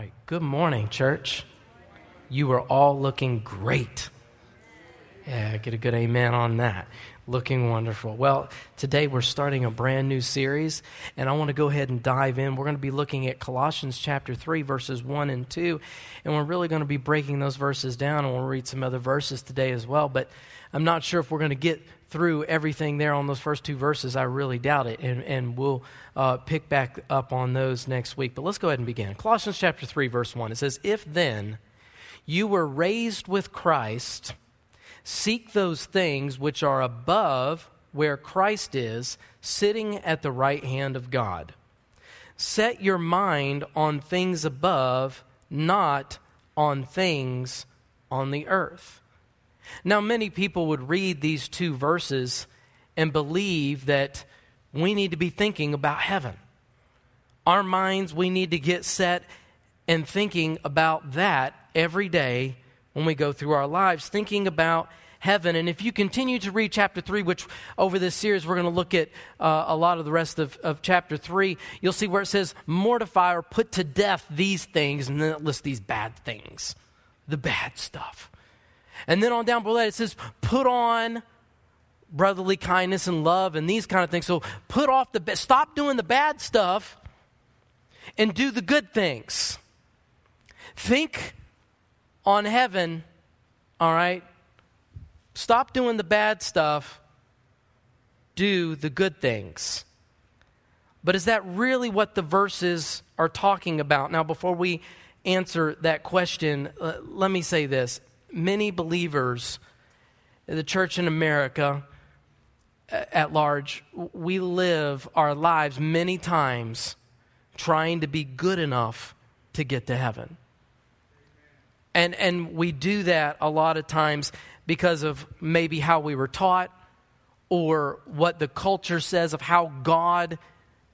right. Good morning, church. You are all looking great. Yeah, get a good amen on that. Looking wonderful. Well, today we're starting a brand new series, and I want to go ahead and dive in. We're going to be looking at Colossians chapter 3, verses 1 and 2, and we're really going to be breaking those verses down, and we'll read some other verses today as well. But I'm not sure if we're going to get through everything there on those first two verses. I really doubt it, and, and we'll uh, pick back up on those next week. But let's go ahead and begin. Colossians chapter 3, verse 1. It says, If then you were raised with Christ, seek those things which are above where Christ is, sitting at the right hand of God. Set your mind on things above, not on things on the earth. Now, many people would read these two verses and believe that we need to be thinking about heaven. Our minds, we need to get set and thinking about that every day when we go through our lives, thinking about heaven. And if you continue to read chapter 3, which over this series we're going to look at uh, a lot of the rest of, of chapter 3, you'll see where it says, mortify or put to death these things, and then it lists these bad things, the bad stuff. And then on down below that, it says, put on brotherly kindness and love and these kind of things. So put off the, stop doing the bad stuff and do the good things. Think on heaven, all right? Stop doing the bad stuff, do the good things. But is that really what the verses are talking about? Now, before we answer that question, uh, let me say this many believers, in the church in America at large, we live our lives many times trying to be good enough to get to heaven. And, and we do that a lot of times because of maybe how we were taught or what the culture says of how God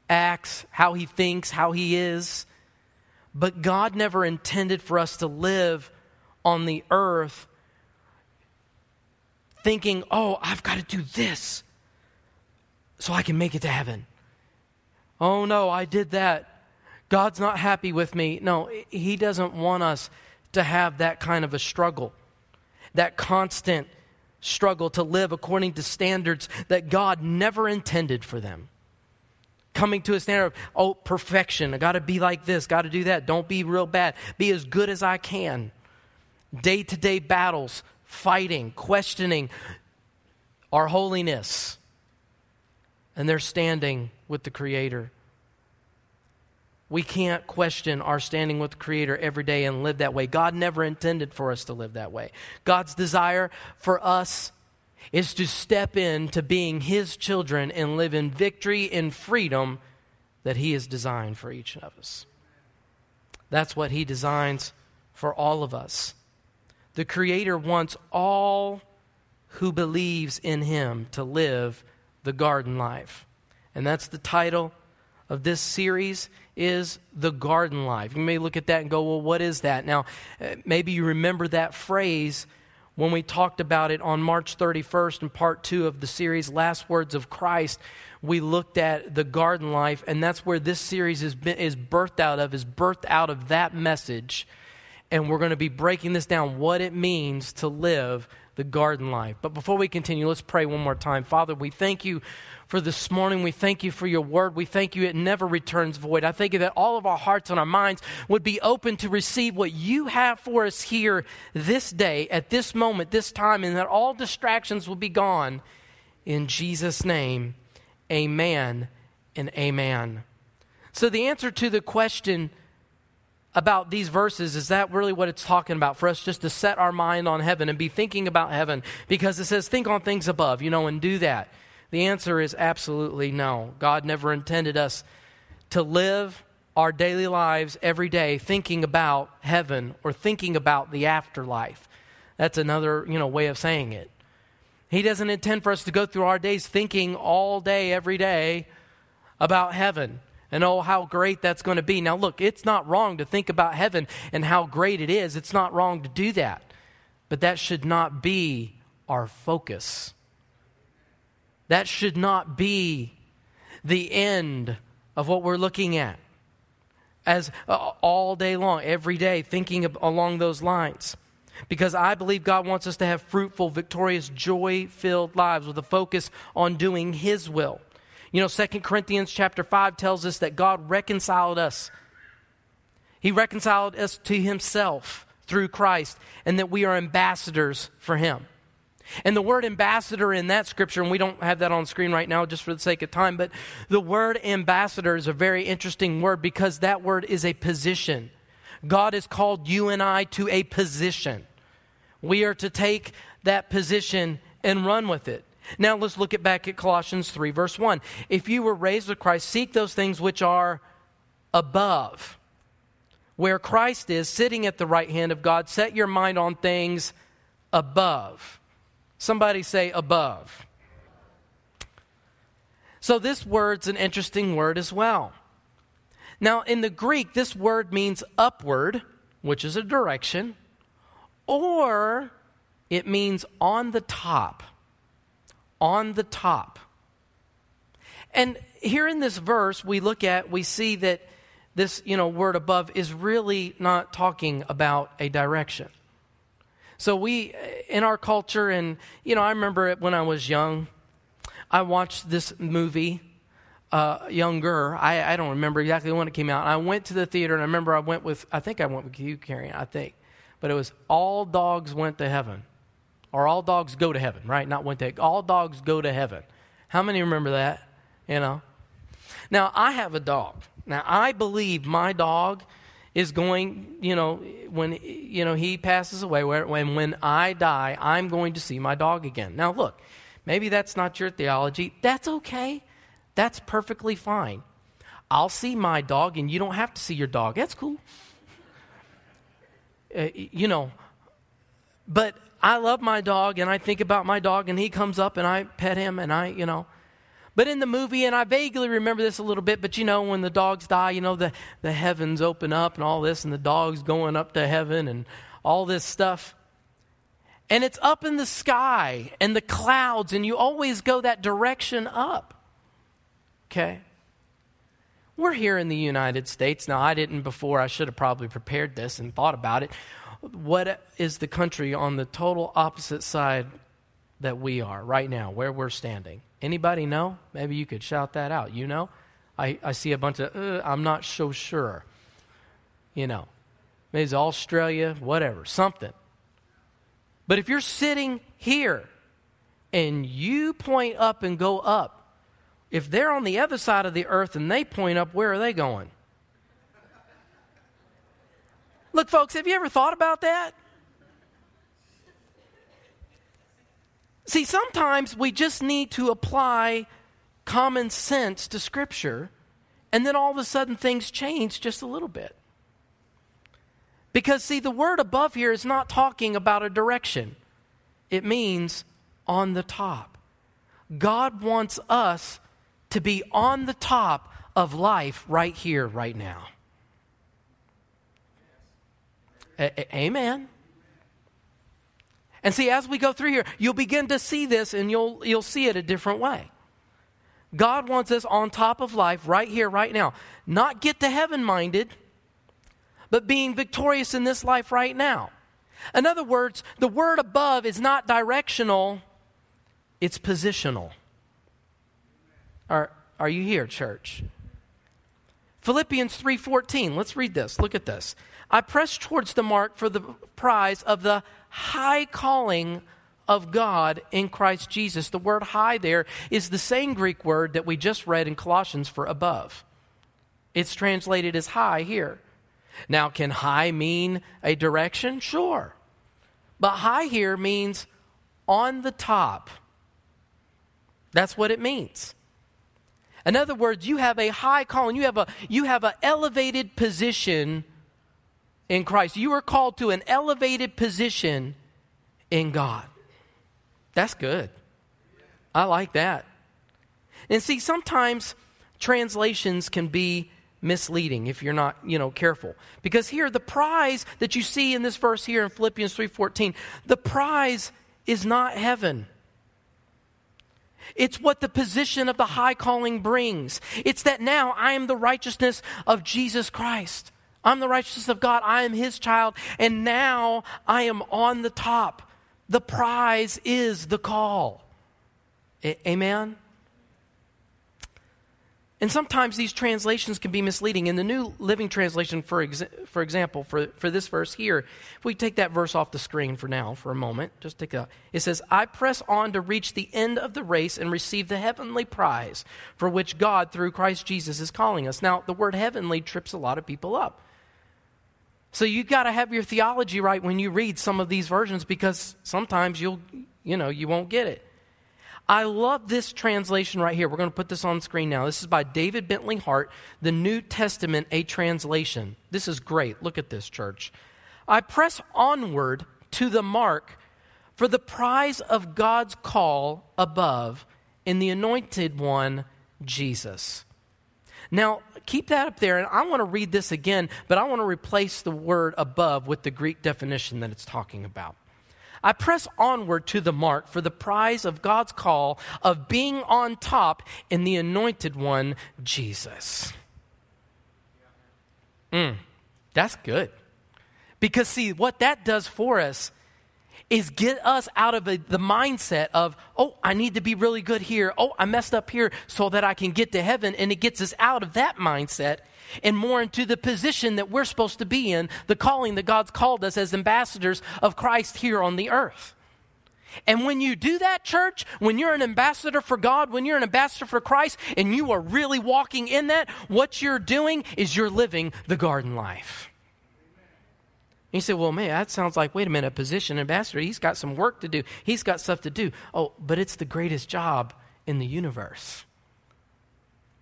acts, how he thinks, how he is. But God never intended for us to live on the earth thinking, oh, I've got to do this so I can make it to heaven. Oh, no, I did that. God's not happy with me. No, He doesn't want us to have that kind of a struggle, that constant struggle to live according to standards that God never intended for them. Coming to a standard of, oh, perfection. I got to be like this, got to do that. Don't be real bad. Be as good as I can day to day battles, fighting, questioning our holiness. And they're standing with the Creator. We can't question our standing with the Creator every day and live that way. God never intended for us to live that way. God's desire for us is to step into being His children and live in victory and freedom that He has designed for each of us. That's what He designs for all of us. The Creator wants all who believes in Him to live the garden life. And that's the title of this series is the garden life. You may look at that and go, well, what is that? Now, uh, maybe you remember that phrase when we talked about it on March 31st in part two of the series, Last Words of Christ. We looked at the garden life, and that's where this series is, is birthed out of, is birthed out of that message and we're going to be breaking this down what it means to live the garden life. But before we continue, let's pray one more time. Father, we thank you for this morning. We thank you for your word. We thank you it never returns void. I thank you that all of our hearts and our minds would be open to receive what you have for us here this day, at this moment, this time, and that all distractions will be gone. In Jesus' name, amen and amen. So, the answer to the question, about these verses is that really what it's talking about for us just to set our mind on heaven and be thinking about heaven because it says think on things above, you know, and do that? The answer is absolutely no. God never intended us to live our daily lives every day thinking about heaven or thinking about the afterlife. That's another, you know, way of saying it. He doesn't intend for us to go through our days thinking all day every day about heaven and oh, how great that's going to be. Now, look, it's not wrong to think about heaven and how great it is. It's not wrong to do that. But that should not be our focus. That should not be the end of what we're looking at. as uh, all day long, every day, thinking of, along those lines. Because I believe God wants us to have fruitful, victorious, joy filled lives with a focus on doing His will. You know, 2 Corinthians chapter 5 tells us that God reconciled us. He reconciled us to Himself through Christ, and that we are ambassadors for Him. And the word ambassador in that scripture, and we don't have that on screen right now just for the sake of time, but the word ambassador is a very interesting word because that word is a position. God has called you and I to a position. We are to take that position and run with it. Now let's look at back at Colossians 3, verse 1. If you were raised with Christ, seek those things which are above, where Christ is sitting at the right hand of God. Set your mind on things above Somebody say above. So, this word's an interesting word as well. Now, in the Greek, this word means upward, which is a direction, or it means on the top. On the top. And here in this verse, we look at, we see that this, you know, word above is really not talking about a direction. So we, in our culture, and you know, I remember it when I was young. I watched this movie, uh, younger. I, I don't remember exactly when it came out. I went to the theater, and I remember I went with. I think I went with you, Carrie. I think, but it was all dogs went to heaven, or all dogs go to heaven, right? Not went to. All dogs go to heaven. How many remember that? You know. Now I have a dog. Now I believe my dog is going, you know, when you know he passes away, when when I die, I'm going to see my dog again. Now look, maybe that's not your theology. That's okay. That's perfectly fine. I'll see my dog and you don't have to see your dog. That's cool. Uh, you know, but I love my dog and I think about my dog and he comes up and I pet him and I, you know, but in the movie, and I vaguely remember this a little bit, but you know, when the dogs die, you know, the, the heavens open up and all this, and the dog's going up to heaven and all this stuff. And it's up in the sky and the clouds, and you always go that direction up. Okay? We're here in the United States. Now, I didn't before. I should have probably prepared this and thought about it. What is the country on the total opposite side that we are right now, where we're standing? Anybody know? Maybe you could shout that out. You know? I, I see a bunch of, uh, I'm not so sure. You know, maybe it's Australia, whatever, something. But if you're sitting here and you point up and go up, if they're on the other side of the earth and they point up, where are they going? Look, folks, have you ever thought about that? See, sometimes we just need to apply common sense to Scripture, and then all of a sudden things change just a little bit. Because, see, the word above here is not talking about a direction, it means on the top. God wants us to be on the top of life right here, right now. A- amen. And see, as we go through here, you'll begin to see this and you'll, you'll see it a different way. God wants us on top of life right here, right now. Not get to heaven minded, but being victorious in this life right now. In other words, the word above is not directional, it's positional. Are, are you here, church? Philippians 3:14. Let's read this. Look at this. I press towards the mark for the prize of the high calling of God in Christ Jesus. The word high there is the same Greek word that we just read in Colossians for above. It's translated as high here. Now, can high mean a direction? Sure. But high here means on the top. That's what it means. In other words, you have a high calling, you have a you have an elevated position in Christ. You are called to an elevated position in God. That's good. I like that. And see, sometimes translations can be misleading if you're not, you know, careful. Because here the prize that you see in this verse here in Philippians 3:14, the prize is not heaven. It's what the position of the high calling brings. It's that now I am the righteousness of Jesus Christ. I'm the righteousness of God. I am his child. And now I am on the top. The prize is the call. A- Amen? And sometimes these translations can be misleading. In the New Living Translation, for, for example, for, for this verse here, if we take that verse off the screen for now, for a moment, just take a, it says, I press on to reach the end of the race and receive the heavenly prize for which God, through Christ Jesus, is calling us. Now, the word heavenly trips a lot of people up. So you've got to have your theology right when you read some of these versions because sometimes you'll, you know, you won't get it. I love this translation right here. We're going to put this on screen now. This is by David Bentley Hart, the New Testament, a translation. This is great. Look at this, church. I press onward to the mark for the prize of God's call above in the anointed one, Jesus. Now, keep that up there, and I want to read this again, but I want to replace the word above with the Greek definition that it's talking about. I press onward to the mark for the prize of God's call of being on top in the anointed one, Jesus. Mm, that's good. Because, see, what that does for us is get us out of a, the mindset of, oh, I need to be really good here. Oh, I messed up here so that I can get to heaven. And it gets us out of that mindset and more into the position that we're supposed to be in, the calling that God's called us as ambassadors of Christ here on the earth. And when you do that, church, when you're an ambassador for God, when you're an ambassador for Christ, and you are really walking in that, what you're doing is you're living the garden life. You say, well, man, that sounds like, wait a minute, a position ambassador, he's got some work to do. He's got stuff to do. Oh, but it's the greatest job in the universe.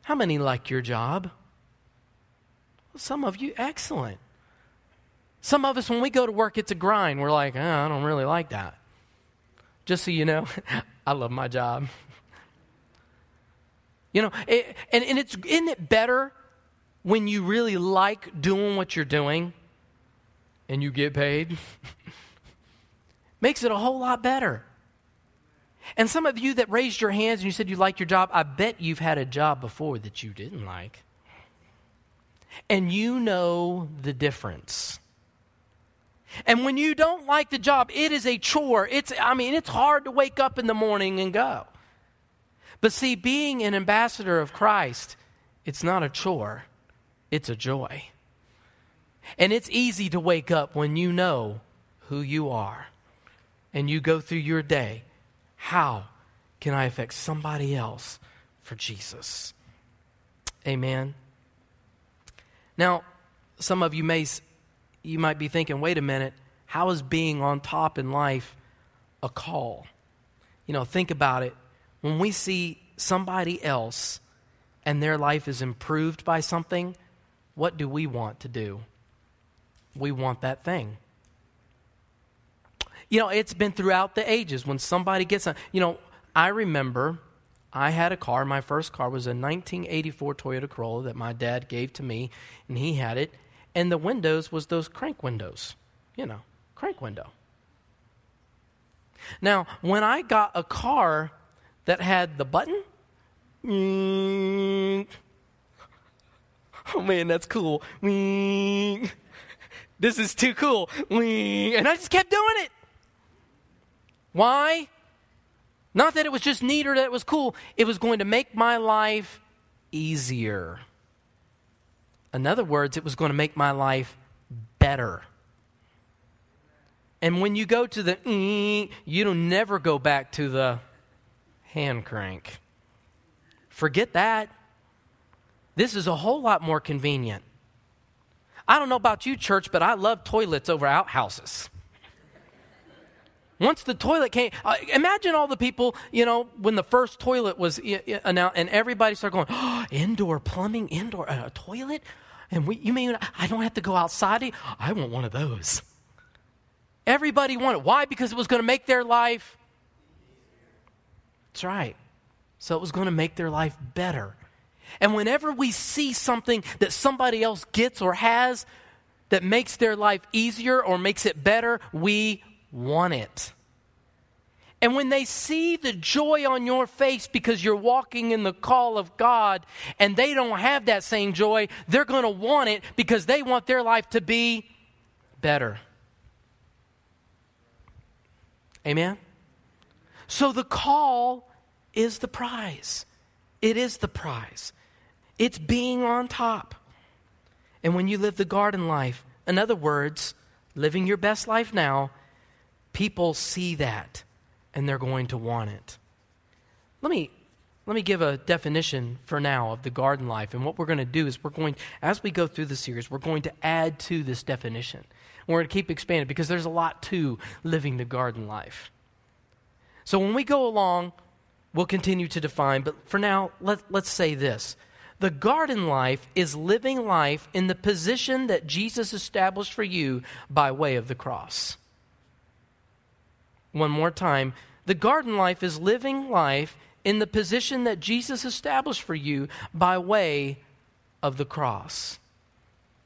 How many like your job? Some of you, excellent. Some of us, when we go to work, it's a grind. We're like, oh, I don't really like that. Just so you know, I love my job. You know, it, and, and it's, isn't it better when you really like doing what you're doing and you get paid? Makes it a whole lot better. And some of you that raised your hands and you said you like your job, I bet you've had a job before that you didn't like and you know the difference. And when you don't like the job, it is a chore. It's, I mean, it's hard to wake up in the morning and go. But see, being an ambassador of Christ, it's not a chore, it's a joy. And it's easy to wake up when you know who you are and you go through your day. How can I affect somebody else for Jesus? Amen. Now, some of you may you might be thinking, "Wait a minute, how is being on top in life a call?" You know, think about it. When we see somebody else and their life is improved by something, what do we want to do? We want that thing. You know, it's been throughout the ages when somebody gets, a, you know, I remember I had a car. My first car was a 1984 Toyota Corolla that my dad gave to me, and he had it. And the windows was those crank windows, you know, crank window. Now, when I got a car that had the button, oh man, that's cool. This is too cool. And I just kept doing it. Why? Not that it was just neat or that it was cool, it was going to make my life easier. In other words, it was going to make my life better. And when you go to the you don't never go back to the hand crank. Forget that. This is a whole lot more convenient. I don't know about you, church, but I love toilets over outhouses. Once the toilet came, uh, imagine all the people, you know, when the first toilet was announced and everybody started going, oh, indoor plumbing, indoor uh, toilet? And we, you mean I don't have to go outside? I want one of those. Everybody wanted. Why? Because it was going to make their life. That's right. So it was going to make their life better. And whenever we see something that somebody else gets or has that makes their life easier or makes it better, we want it. And when they see the joy on your face because you're walking in the call of God and they don't have that same joy, they're going to want it because they want their life to be better. Amen? So the call is the prize. It is the prize. It's being on top. And when you live the garden life, in other words, living your best life now, people see that and they're going to want it. Let me let me give a definition for now of the garden life. And what we're going to do is we're going, as we go through the series, we're going to add to this definition. We're going to keep expanding because there's a lot to living the garden life. So when we go along, we'll continue to define. But for now, let, let's say this the garden life is living life in the position that Jesus established for you by way of the cross one more time. The garden life is living life in the position that Jesus established for you by way of the cross.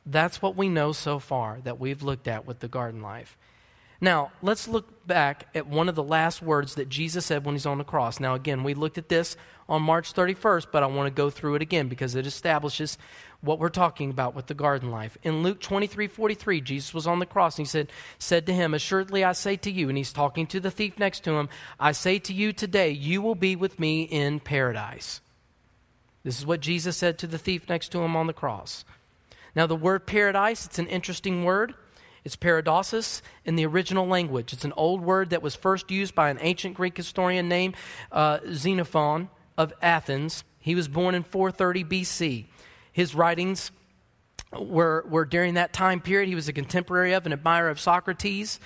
That's what we know so far that we've looked at with the garden life. Now, let's look back at one of the last words that Jesus said when he's on the cross. Now, again, we looked at this on March 31st, but I want to go through it again because it establishes what we're talking about with the garden life. In Luke 23 43, Jesus was on the cross and he said, said to him, Assuredly I say to you, and he's talking to the thief next to him, I say to you today, you will be with me in paradise. This is what Jesus said to the thief next to him on the cross. Now, the word paradise, it's an interesting word. It's paradoses in the original language. It's an old word that was first used by an ancient Greek historian named uh, Xenophon of Athens. He was born in 430 BC. His writings were, were during that time period. He was a contemporary of and admirer of Socrates,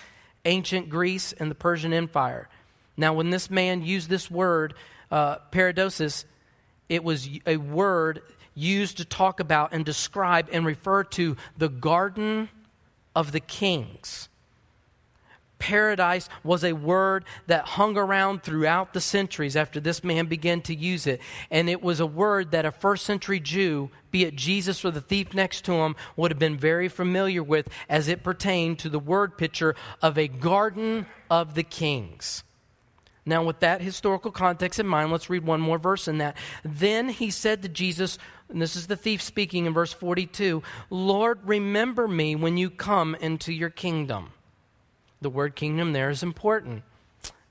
ancient Greece, and the Persian Empire. Now, when this man used this word, uh, paradosis, it was a word used to talk about and describe and refer to the garden of the kings. Paradise was a word that hung around throughout the centuries after this man began to use it. And it was a word that a first century Jew, be it Jesus or the thief next to him, would have been very familiar with as it pertained to the word picture of a garden of the kings. Now, with that historical context in mind, let's read one more verse in that. Then he said to Jesus, and this is the thief speaking in verse 42 Lord, remember me when you come into your kingdom. The word kingdom there is important.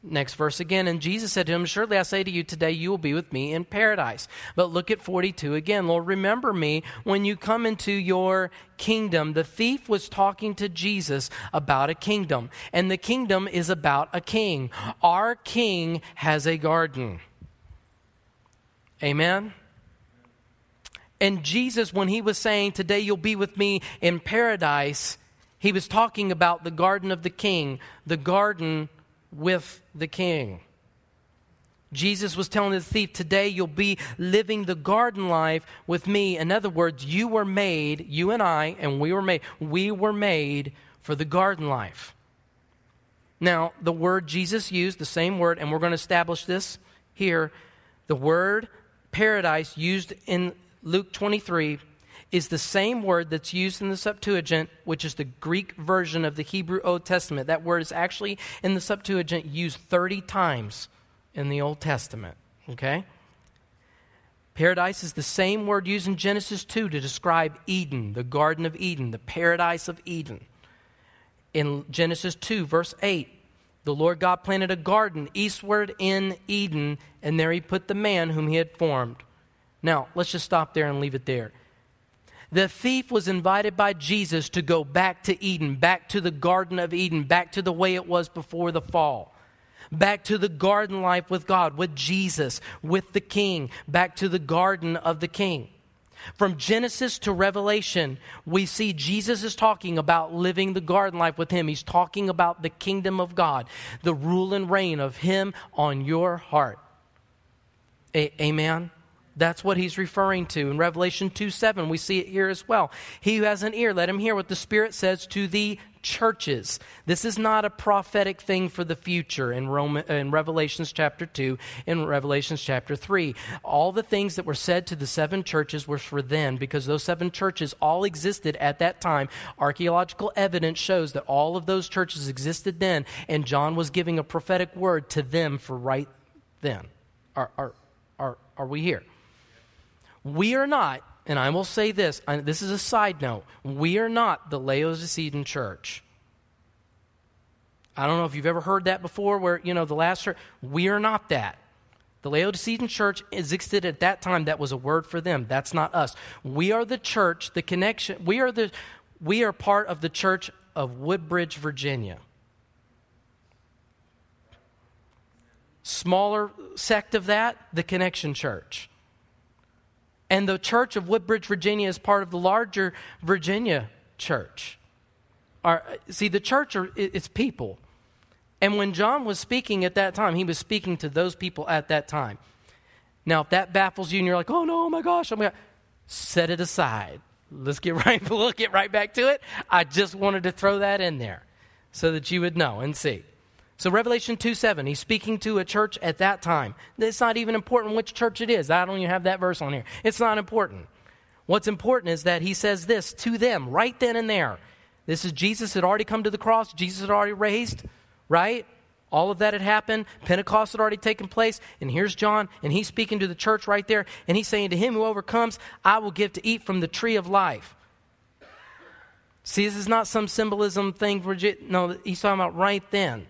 Next verse again. And Jesus said to him, Surely I say to you, today you will be with me in paradise. But look at 42 again. Lord, remember me when you come into your kingdom. The thief was talking to Jesus about a kingdom, and the kingdom is about a king. Our king has a garden. Amen? And Jesus, when he was saying, Today you'll be with me in paradise, he was talking about the garden of the king, the garden with the king. Jesus was telling the thief, Today you'll be living the garden life with me. In other words, you were made, you and I, and we were made, we were made for the garden life. Now, the word Jesus used, the same word, and we're going to establish this here. The word paradise used in Luke 23 is the same word that's used in the Septuagint, which is the Greek version of the Hebrew Old Testament. That word is actually in the Septuagint used 30 times in the Old Testament. Okay? Paradise is the same word used in Genesis 2 to describe Eden, the Garden of Eden, the paradise of Eden. In Genesis 2, verse 8, the Lord God planted a garden eastward in Eden, and there he put the man whom he had formed. Now, let's just stop there and leave it there. The thief was invited by Jesus to go back to Eden, back to the Garden of Eden, back to the way it was before the fall, back to the garden life with God, with Jesus, with the King, back to the garden of the King. From Genesis to Revelation, we see Jesus is talking about living the garden life with Him. He's talking about the kingdom of God, the rule and reign of Him on your heart. A- amen? That's what he's referring to. In Revelation 2 7, we see it here as well. He who has an ear, let him hear what the Spirit says to the churches. This is not a prophetic thing for the future in, Roman, in Revelations chapter 2, in Revelations chapter 3. All the things that were said to the seven churches were for then because those seven churches all existed at that time. Archaeological evidence shows that all of those churches existed then, and John was giving a prophetic word to them for right then. Are, are, are, are we here? We are not, and I will say this, this is a side note, we are not the Laodicean church. I don't know if you've ever heard that before, where, you know, the last church, we are not that. The Laodicean church existed at that time. That was a word for them. That's not us. We are the church, the connection. We are, the, we are part of the church of Woodbridge, Virginia. Smaller sect of that, the Connection Church. And the church of Woodbridge, Virginia is part of the larger Virginia church. Our, see, the church are, it's people. And when John was speaking at that time, he was speaking to those people at that time. Now, if that baffles you and you're like, oh no, oh my gosh, oh my God, set it aside. Let's get right, we'll get right back to it. I just wanted to throw that in there so that you would know and see. So, Revelation 2 7, he's speaking to a church at that time. It's not even important which church it is. I don't even have that verse on here. It's not important. What's important is that he says this to them right then and there. This is Jesus had already come to the cross, Jesus had already raised, right? All of that had happened. Pentecost had already taken place. And here's John, and he's speaking to the church right there. And he's saying, To him who overcomes, I will give to eat from the tree of life. See, this is not some symbolism thing. For, no, he's talking about right then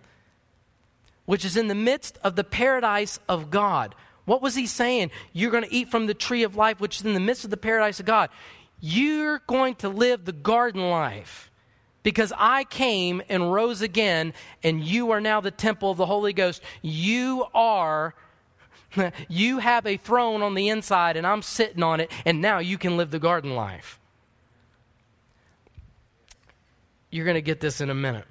which is in the midst of the paradise of God. What was he saying? You're going to eat from the tree of life, which is in the midst of the paradise of God. You're going to live the garden life because I came and rose again, and you are now the temple of the Holy Ghost. You are. You have a throne on the inside, and I'm sitting on it, and now you can live the garden life. You're going to get this in a minute.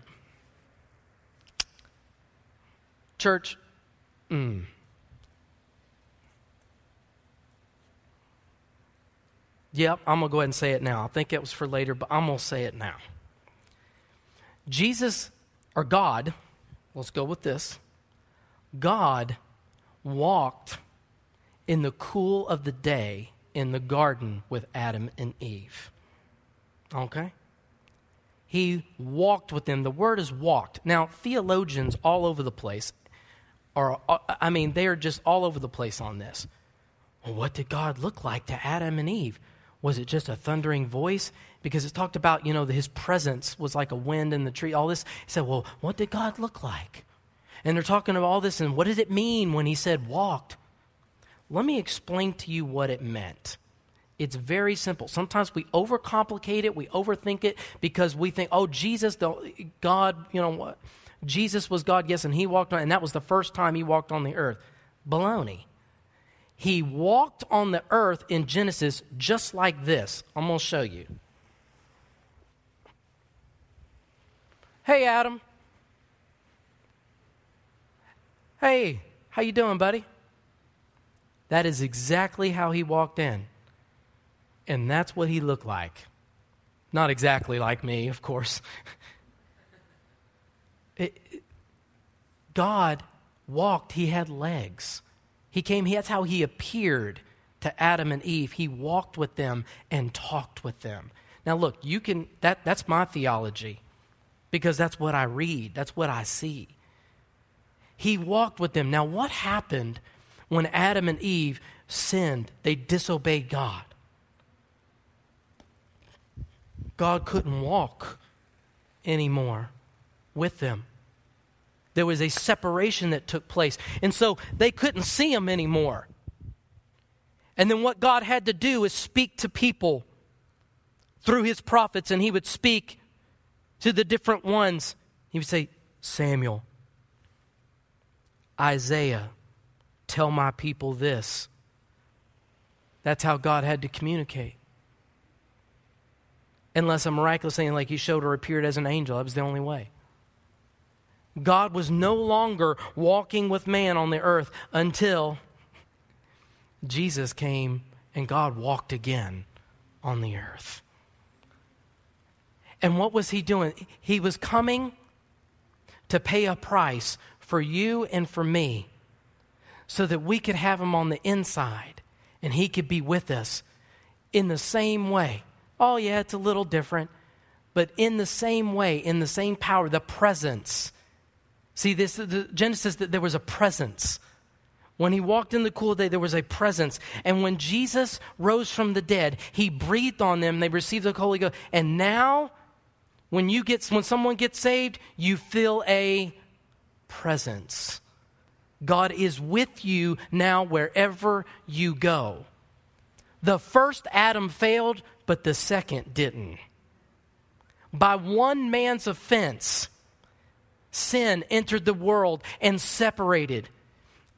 Church, mm. Yep, I'm going to go ahead and say it now. I think it was for later, but I'm going to say it now. Jesus, or God, let's go with this. God walked in the cool of the day in the garden with Adam and Eve. Okay? He walked with them. The word is walked. Now, theologians all over the place are, uh, I mean, they are just all over the place on this. Well, what did God look like to Adam and Eve? Was it just a thundering voice? Because it talked about, you know, his presence was like a wind in the tree, all this. He said, well, what did God look like? And they're talking about all this, and what did it mean when he said walked? Let me explain to you what it meant. It's very simple. Sometimes we overcomplicate it, we overthink it because we think, oh, Jesus, God, you know what? Jesus was God, yes, and he walked on, and that was the first time he walked on the earth. Baloney. He walked on the earth in Genesis just like this. I'm going to show you. Hey, Adam. Hey, how you doing, buddy? That is exactly how he walked in. And that's what he looked like. Not exactly like me, of course. It, God walked, he had legs. He came, that's how he appeared to Adam and Eve. He walked with them and talked with them. Now, look, you can, that, that's my theology because that's what I read, that's what I see. He walked with them. Now, what happened when Adam and Eve sinned? They disobeyed God. God couldn't walk anymore with them. There was a separation that took place. And so they couldn't see him anymore. And then what God had to do is speak to people through his prophets, and he would speak to the different ones. He would say, Samuel, Isaiah, tell my people this. That's how God had to communicate. Unless a miraculous thing like he showed or appeared as an angel, that was the only way. God was no longer walking with man on the earth until Jesus came and God walked again on the earth. And what was he doing? He was coming to pay a price for you and for me so that we could have him on the inside and he could be with us in the same way. Oh, yeah, it's a little different, but in the same way, in the same power, the presence. See, this the Genesis that there was a presence. When he walked in the cool day, there was a presence. And when Jesus rose from the dead, he breathed on them, they received the Holy Ghost. And now, when you get when someone gets saved, you feel a presence. God is with you now wherever you go. The first Adam failed, but the second didn't. By one man's offense, sin entered the world and separated.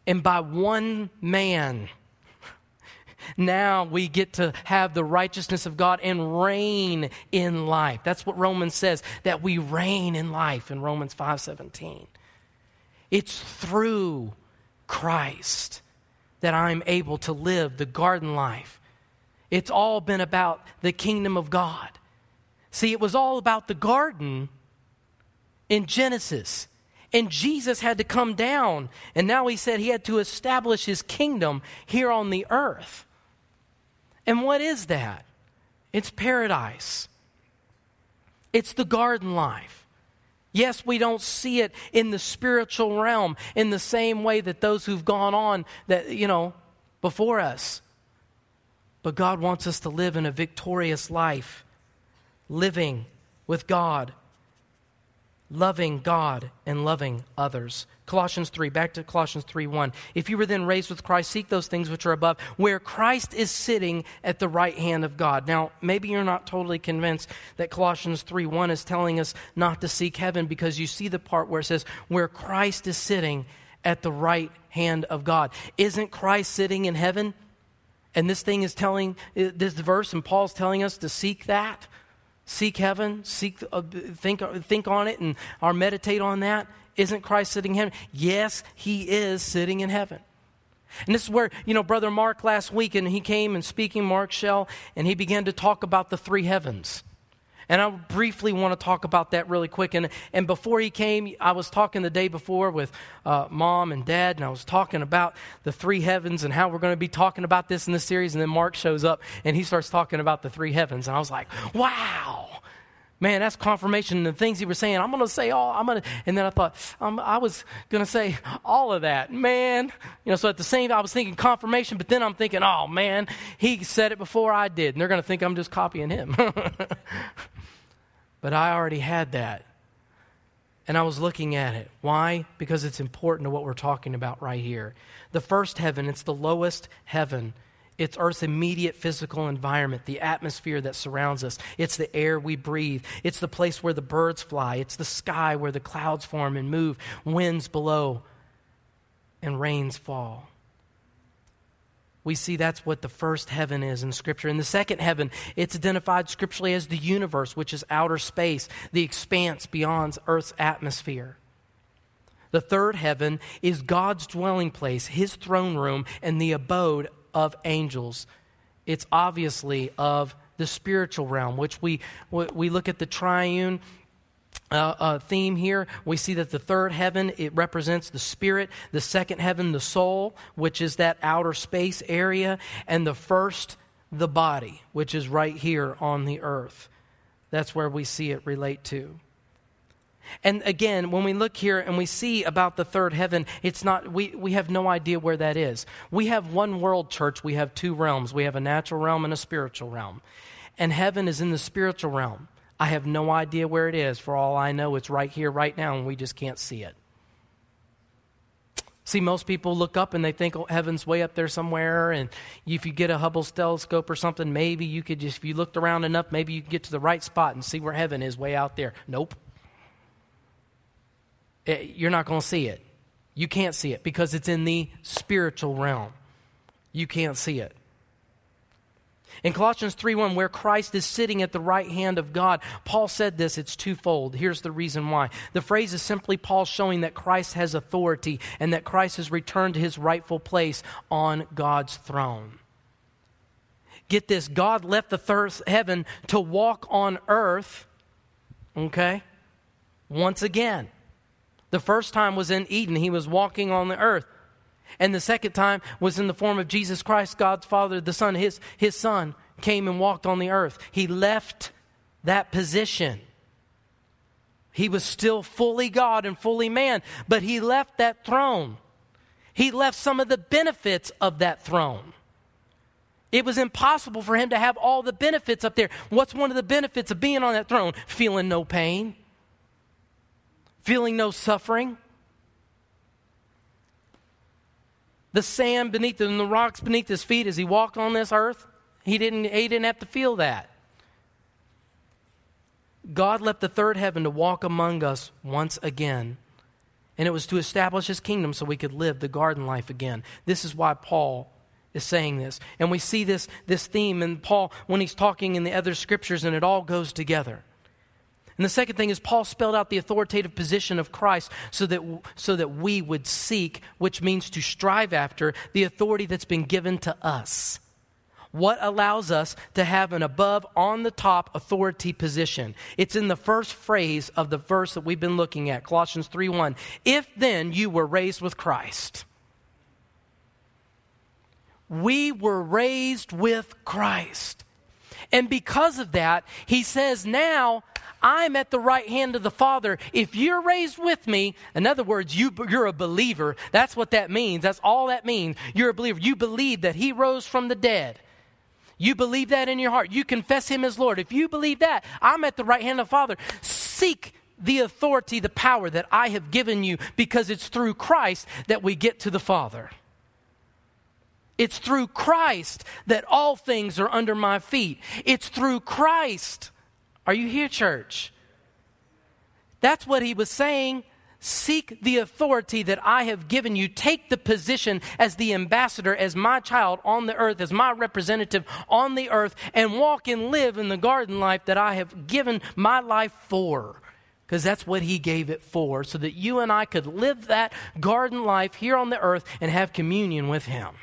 And by one man, now we get to have the righteousness of God and reign in life. That's what Romans says, that we reign in life in Romans 5:17. It's through Christ that I'm able to live the garden life. It's all been about the kingdom of God. See, it was all about the garden in Genesis. And Jesus had to come down. And now he said he had to establish his kingdom here on the earth. And what is that? It's paradise, it's the garden life. Yes, we don't see it in the spiritual realm in the same way that those who've gone on that, you know, before us. But God wants us to live in a victorious life, living with God loving God and loving others. Colossians 3, back to Colossians 3 1. If you were then raised with Christ, seek those things which are above, where Christ is sitting at the right hand of God. Now, maybe you're not totally convinced that Colossians 3 1 is telling us not to seek heaven because you see the part where it says, where Christ is sitting at the right hand of God. Isn't Christ sitting in heaven? And this thing is telling, this verse, and Paul's telling us to seek that seek heaven, seek, uh, think, think on it, and or meditate on that. Isn't Christ sitting in heaven? Yes, he is sitting in heaven. And this is where, you know, Brother Mark last week, and he came and speaking, Mark Shell, and he began to talk about the three heavens. And I briefly want to talk about that really quick. And, and before he came, I was talking the day before with uh, mom and dad, and I was talking about the three heavens and how we're going to be talking about this in this series. And then Mark shows up and he starts talking about the three heavens. And I was like, wow. Man, that's confirmation. And the things he was saying, I'm going to say all. I'm going to, and then I thought, um, I was going to say all of that, man. You know, so at the same, time I was thinking confirmation, but then I'm thinking, oh man, he said it before I did, and they're going to think I'm just copying him. But I already had that. And I was looking at it. Why? Because it's important to what we're talking about right here. The first heaven, it's the lowest heaven. It's Earth's immediate physical environment, the atmosphere that surrounds us. It's the air we breathe. It's the place where the birds fly. It's the sky where the clouds form and move, winds blow, and rains fall we see that's what the first heaven is in Scripture. In the second heaven, it's identified scripturally as the universe, which is outer space, the expanse beyond Earth's atmosphere. The third heaven is God's dwelling place, his throne room, and the abode of angels. It's obviously of the spiritual realm, which we, we look at the triune uh, uh, theme here. We see that the third heaven it represents the spirit, the second heaven the soul, which is that outer space area, and the first the body, which is right here on the earth. That's where we see it relate to. And again, when we look here and we see about the third heaven, it's not, we, we have no idea where that is. We have one world church, we have two realms. We have a natural realm and a spiritual realm. And heaven is in the spiritual realm. I have no idea where it is. For all I know, it's right here, right now, and we just can't see it. See, most people look up and they think oh, heaven's way up there somewhere. And if you get a Hubble telescope or something, maybe you could just, if you looked around enough, maybe you could get to the right spot and see where heaven is way out there. Nope. It, eh, you're not going to see it. You can't see it because it's in the spiritual realm. You can't see it. In Colossians 3:1 where Christ is sitting at the right hand of God, Paul said this, it's twofold. Here's the reason why. The phrase is simply Paul showing that Christ has authority and that Christ has returned to his rightful place on God's throne. Get this, God left the third heaven to walk on earth, okay? Once again. The first time was in Eden, he was walking on the earth. And the second time was in the form of Jesus Christ, God's Father, the Son, his, his Son came and walked on the earth. He left that position. He was still fully God and fully man, but he left that throne. He left some of the benefits of that throne. It was impossible for him to have all the benefits up there. What's one of the benefits of being on that throne? Feeling no pain, feeling no suffering, the sand beneath him, the rocks beneath his feet as he walked on this earth. He didn't, he didn't have to feel that. God left the third heaven to walk among us once again. And it was to establish his kingdom so we could live the garden life again. This is why Paul is saying this. And we see this, this theme in Paul when he's talking in the other scriptures, and it all goes together. And the second thing is, Paul spelled out the authoritative position of Christ so that, so that we would seek, which means to strive after, the authority that's been given to us. What allows us to have an above, on the top authority position? It's in the first phrase of the verse that we've been looking at, Colossians 3 1. If then you were raised with Christ, we were raised with Christ. And because of that, he says, now I'm at the right hand of the Father. If you're raised with me, in other words, you, you're a believer. That's what that means. That's all that means. You're a believer. You believe that He rose from the dead. You believe that in your heart. You confess Him as Lord. If you believe that, I'm at the right hand of the Father. Seek the authority, the power that I have given you because it's through Christ that we get to the Father. It's through Christ that all things are under my feet. It's through Christ are you here, church? That's what he was saying. Seek the authority that I have given you. Take the position as the ambassador, as my child on the earth, as my representative on the earth, and walk and live in the garden life that I have given my life for. Because that's what he gave it for, so that you and I could live that garden life here on the earth and have communion with him.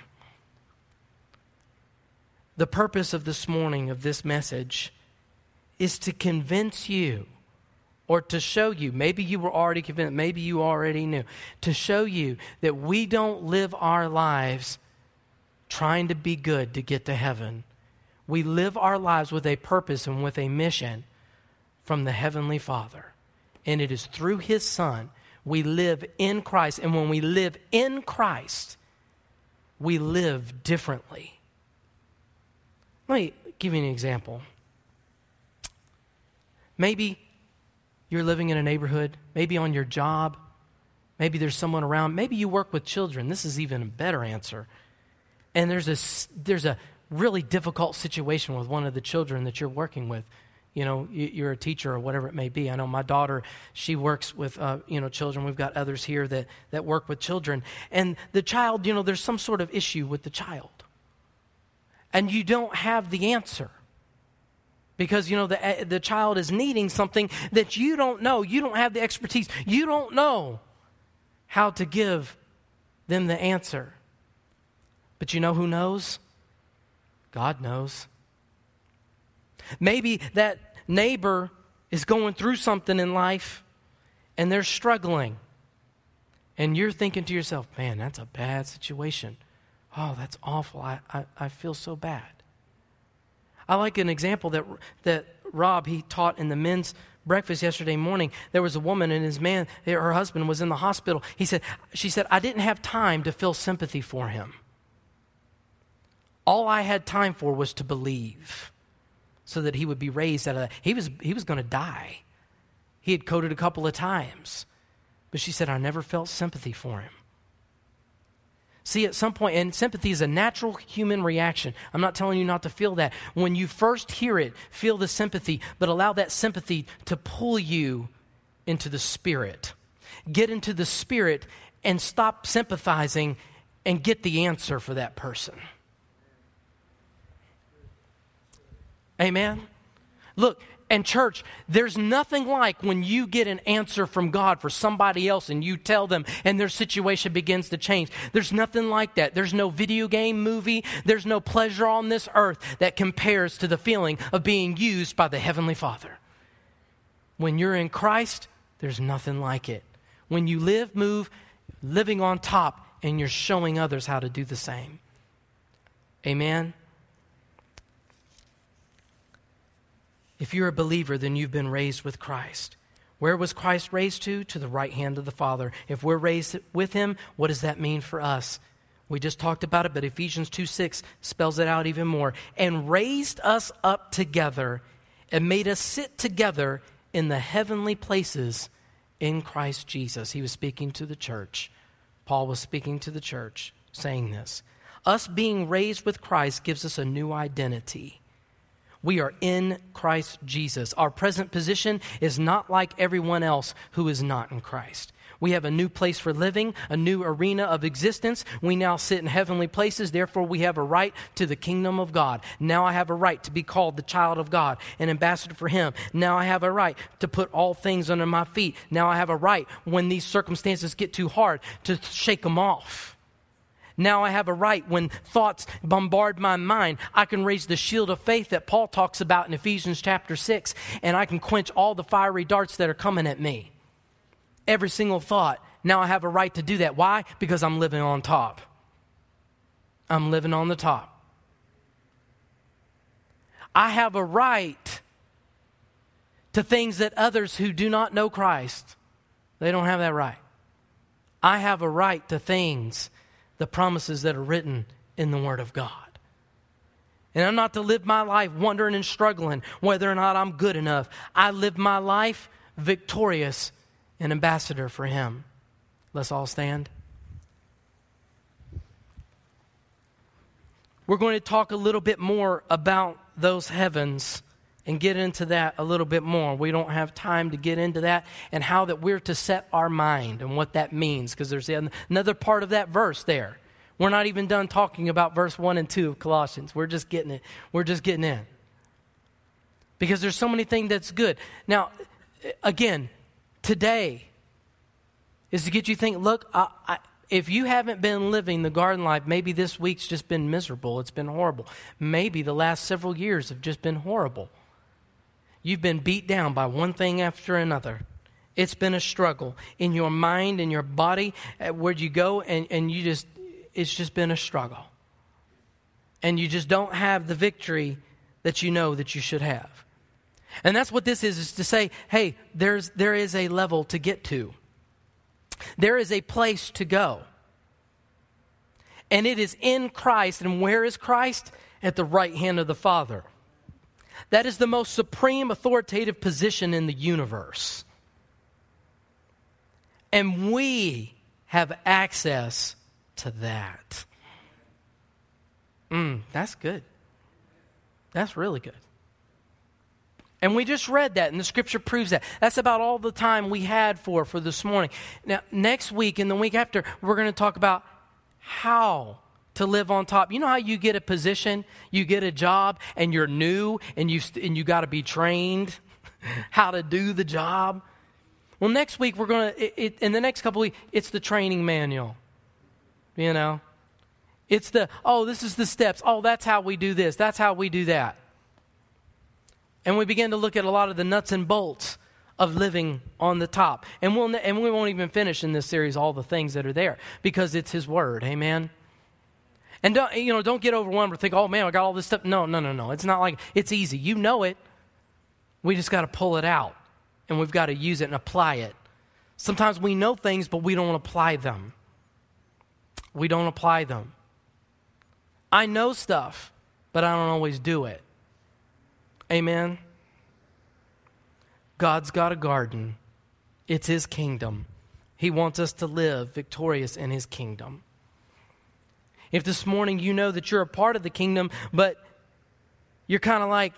The purpose of this morning, of this message, is to convince you or to show you, maybe you were already convinced, maybe you already knew, to show you that we don't live our lives trying to be good to get to heaven. We live our lives with a purpose and with a mission from the Heavenly Father. And it is through His Son we live in Christ. And when we live in Christ, we live differently. Let me give you an example. Maybe you're living in a neighborhood, maybe on your job, maybe there's someone around, maybe you work with children. This is even a better answer. And there's a, there's a really difficult situation with one of the children that you're working with. You know, you're a teacher or whatever it may be. I know my daughter, she works with, uh, you know, children. We've got others here that, that work with children. And the child, you know, there's some sort of issue with the child. And you don't have the answer because you know the, eh, the child is needing something that you don't know. You don't have the expertise. You don't know how to give them the answer. But you know who knows? God knows. Maybe that neighbor is going through something in life and they're struggling. And you're thinking to yourself man that's a bad situation. Oh that's awful. I, I, I feel so bad I like an example that, that Rob, he taught in the men's breakfast yesterday morning. There was a woman and his man, her husband was in the hospital. He said, she said, I didn't have time to feel sympathy for him. All I had time for was to believe so that he would be raised out of that. He was, he was going to die. He had coded a couple of times. But she said, I never felt sympathy for him. See, at some point, and sympathy is a natural human reaction. I'm not telling you not to feel that. When you first hear it, feel the sympathy, but allow that sympathy to pull you into the spirit. Get into the spirit and stop sympathizing and get the answer for that person. Amen? Look, and church, there's nothing like when you get an answer from God for somebody else and you tell them and their situation begins to change. There's nothing like that. There's no video game movie, there's no pleasure on this earth that compares to the feeling of being used by the Heavenly Father. When you're in Christ, there's nothing like it. When you live, move, living on top, and you're showing others how to do the same. Amen. If you're a believer, then you've been raised with Christ. Where was Christ raised to? To the right hand of the Father. If we're raised with him, what does that mean for us? We just talked about it, but Ephesians 2 6 spells it out even more. And raised us up together and made us sit together in the heavenly places in Christ Jesus. He was speaking to the church. Paul was speaking to the church, saying this. Us being raised with Christ gives us a new identity. We are in Christ Jesus. Our present position is not like everyone else who is not in Christ. We have a new place for living, a new arena of existence. We now sit in heavenly places. Therefore, we have a right to the kingdom of God. Now I have a right to be called the child of God, an ambassador for Him. Now I have a right to put all things under my feet. Now I have a right, when these circumstances get too hard, to shake them off. Now I have a right when thoughts bombard my mind. I can raise the shield of faith that Paul talks about in Ephesians chapter 6, and I can quench all the fiery darts that are coming at me. Every single thought. Now I have a right to do that. Why? Because I'm living on top. I'm living on the top. I have a right to things that others who do not know Christ, they don't have that right. I have a right to things the promises that are written in the Word of God. And I'm not to live my life wondering and struggling whether or not I'm good enough. I live my life victorious, an ambassador for Him. Let's all stand. We're going to talk a little bit more about those heavens and get into that a little bit more. We don't have time to get into that and how that we're to set our mind and what that means because there's another part of that verse there. We're not even done talking about verse 1 and 2 of Colossians. We're just getting it. We're just getting in. Because there's so many things that's good. Now, again, today is to get you think, look, I, I, if you haven't been living the garden life, maybe this week's just been miserable. It's been horrible. Maybe the last several years have just been horrible. You've been beat down by one thing after another. It's been a struggle in your mind, in your body, where'd you go, and, and you just, it's just been a struggle. And you just don't have the victory that you know that you should have. And that's what this is, is to say, hey, there's, there is a level to get to. There is a place to go. And it is in Christ. And where is Christ? At the right hand of the Father. That is the most supreme authoritative position in the universe. And we have access to that. Mm, that's good. That's really good. And we just read that, and the scripture proves that. That's about all the time we had for for this morning. Now, next week and the week after, we're going to talk about how to live on top. You know how you get a position, you get a job, and you're new, and you and you got to be trained how to do the job. Well, next week we're going to in the next couple weeks it's the training manual. You know, it's the oh this is the steps. Oh, that's how we do this. That's how we do that. And we begin to look at a lot of the nuts and bolts of living on the top. And we'll and we won't even finish in this series all the things that are there because it's His Word. Amen. And don't, you know, don't get overwhelmed or think, oh man, I got all this stuff. No, no, no, no. It's not like it's easy. You know it. We just got to pull it out and we've got to use it and apply it. Sometimes we know things, but we don't apply them. We don't apply them. I know stuff, but I don't always do it. Amen. God's got a garden, it's His kingdom. He wants us to live victorious in His kingdom. If this morning you know that you're a part of the kingdom, but you're kind of like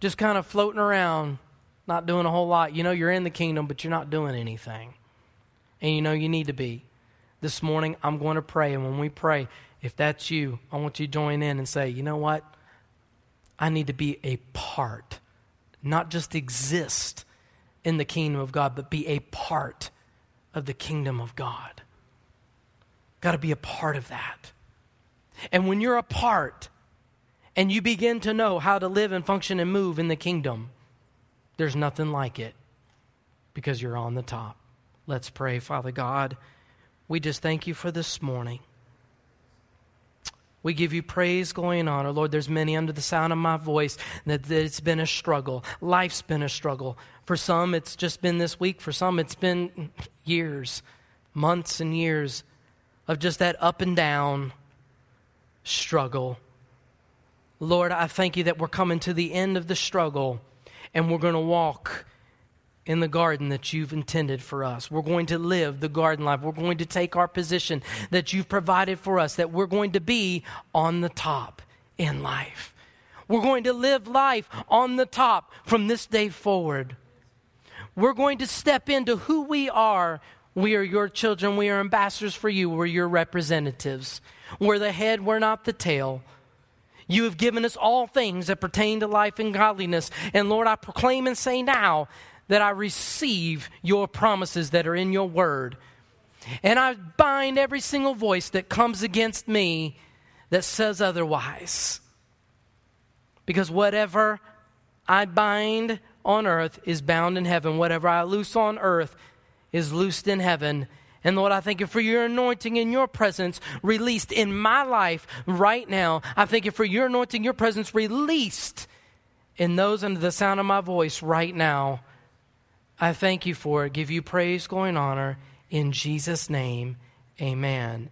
just kind of floating around, not doing a whole lot, you know you're in the kingdom, but you're not doing anything. And you know you need to be. This morning, I'm going to pray. And when we pray, if that's you, I want you to join in and say, you know what? I need to be a part, not just exist in the kingdom of God, but be a part of the kingdom of God. Got to be a part of that. And when you're a part and you begin to know how to live and function and move in the kingdom, there's nothing like it because you're on the top. Let's pray, Father God. We just thank you for this morning. We give you praise, glory, and honor. Lord, there's many under the sound of my voice that, that it's been a struggle. Life's been a struggle. For some, it's just been this week. For some, it's been years, months, and years of just that up and down struggle. Lord, I thank you that we're coming to the end of the struggle and we're going to walk in the garden that you've intended for us. We're going to live the garden life. We're going to take our position that you've provided for us, that we're going to be on the top in life. We're going to live life on the top from this day forward. We're going to step into who we are. We are your children. We are ambassadors for you. We're your representatives. We're the head, we're not the tail. You have given us all things that pertain to life and godliness. And Lord, I proclaim and say now that I receive your promises that are in your word. And I bind every single voice that comes against me that says otherwise. Because whatever I bind on earth is bound in heaven. Whatever I loose on earth is loosed in heaven. And Lord, I thank you for your anointing and your presence released in my life right now. I thank you for your anointing, your presence released in those under the sound of my voice right now. I thank you for it. Give you praise, glory, and honor. In Jesus' name, amen.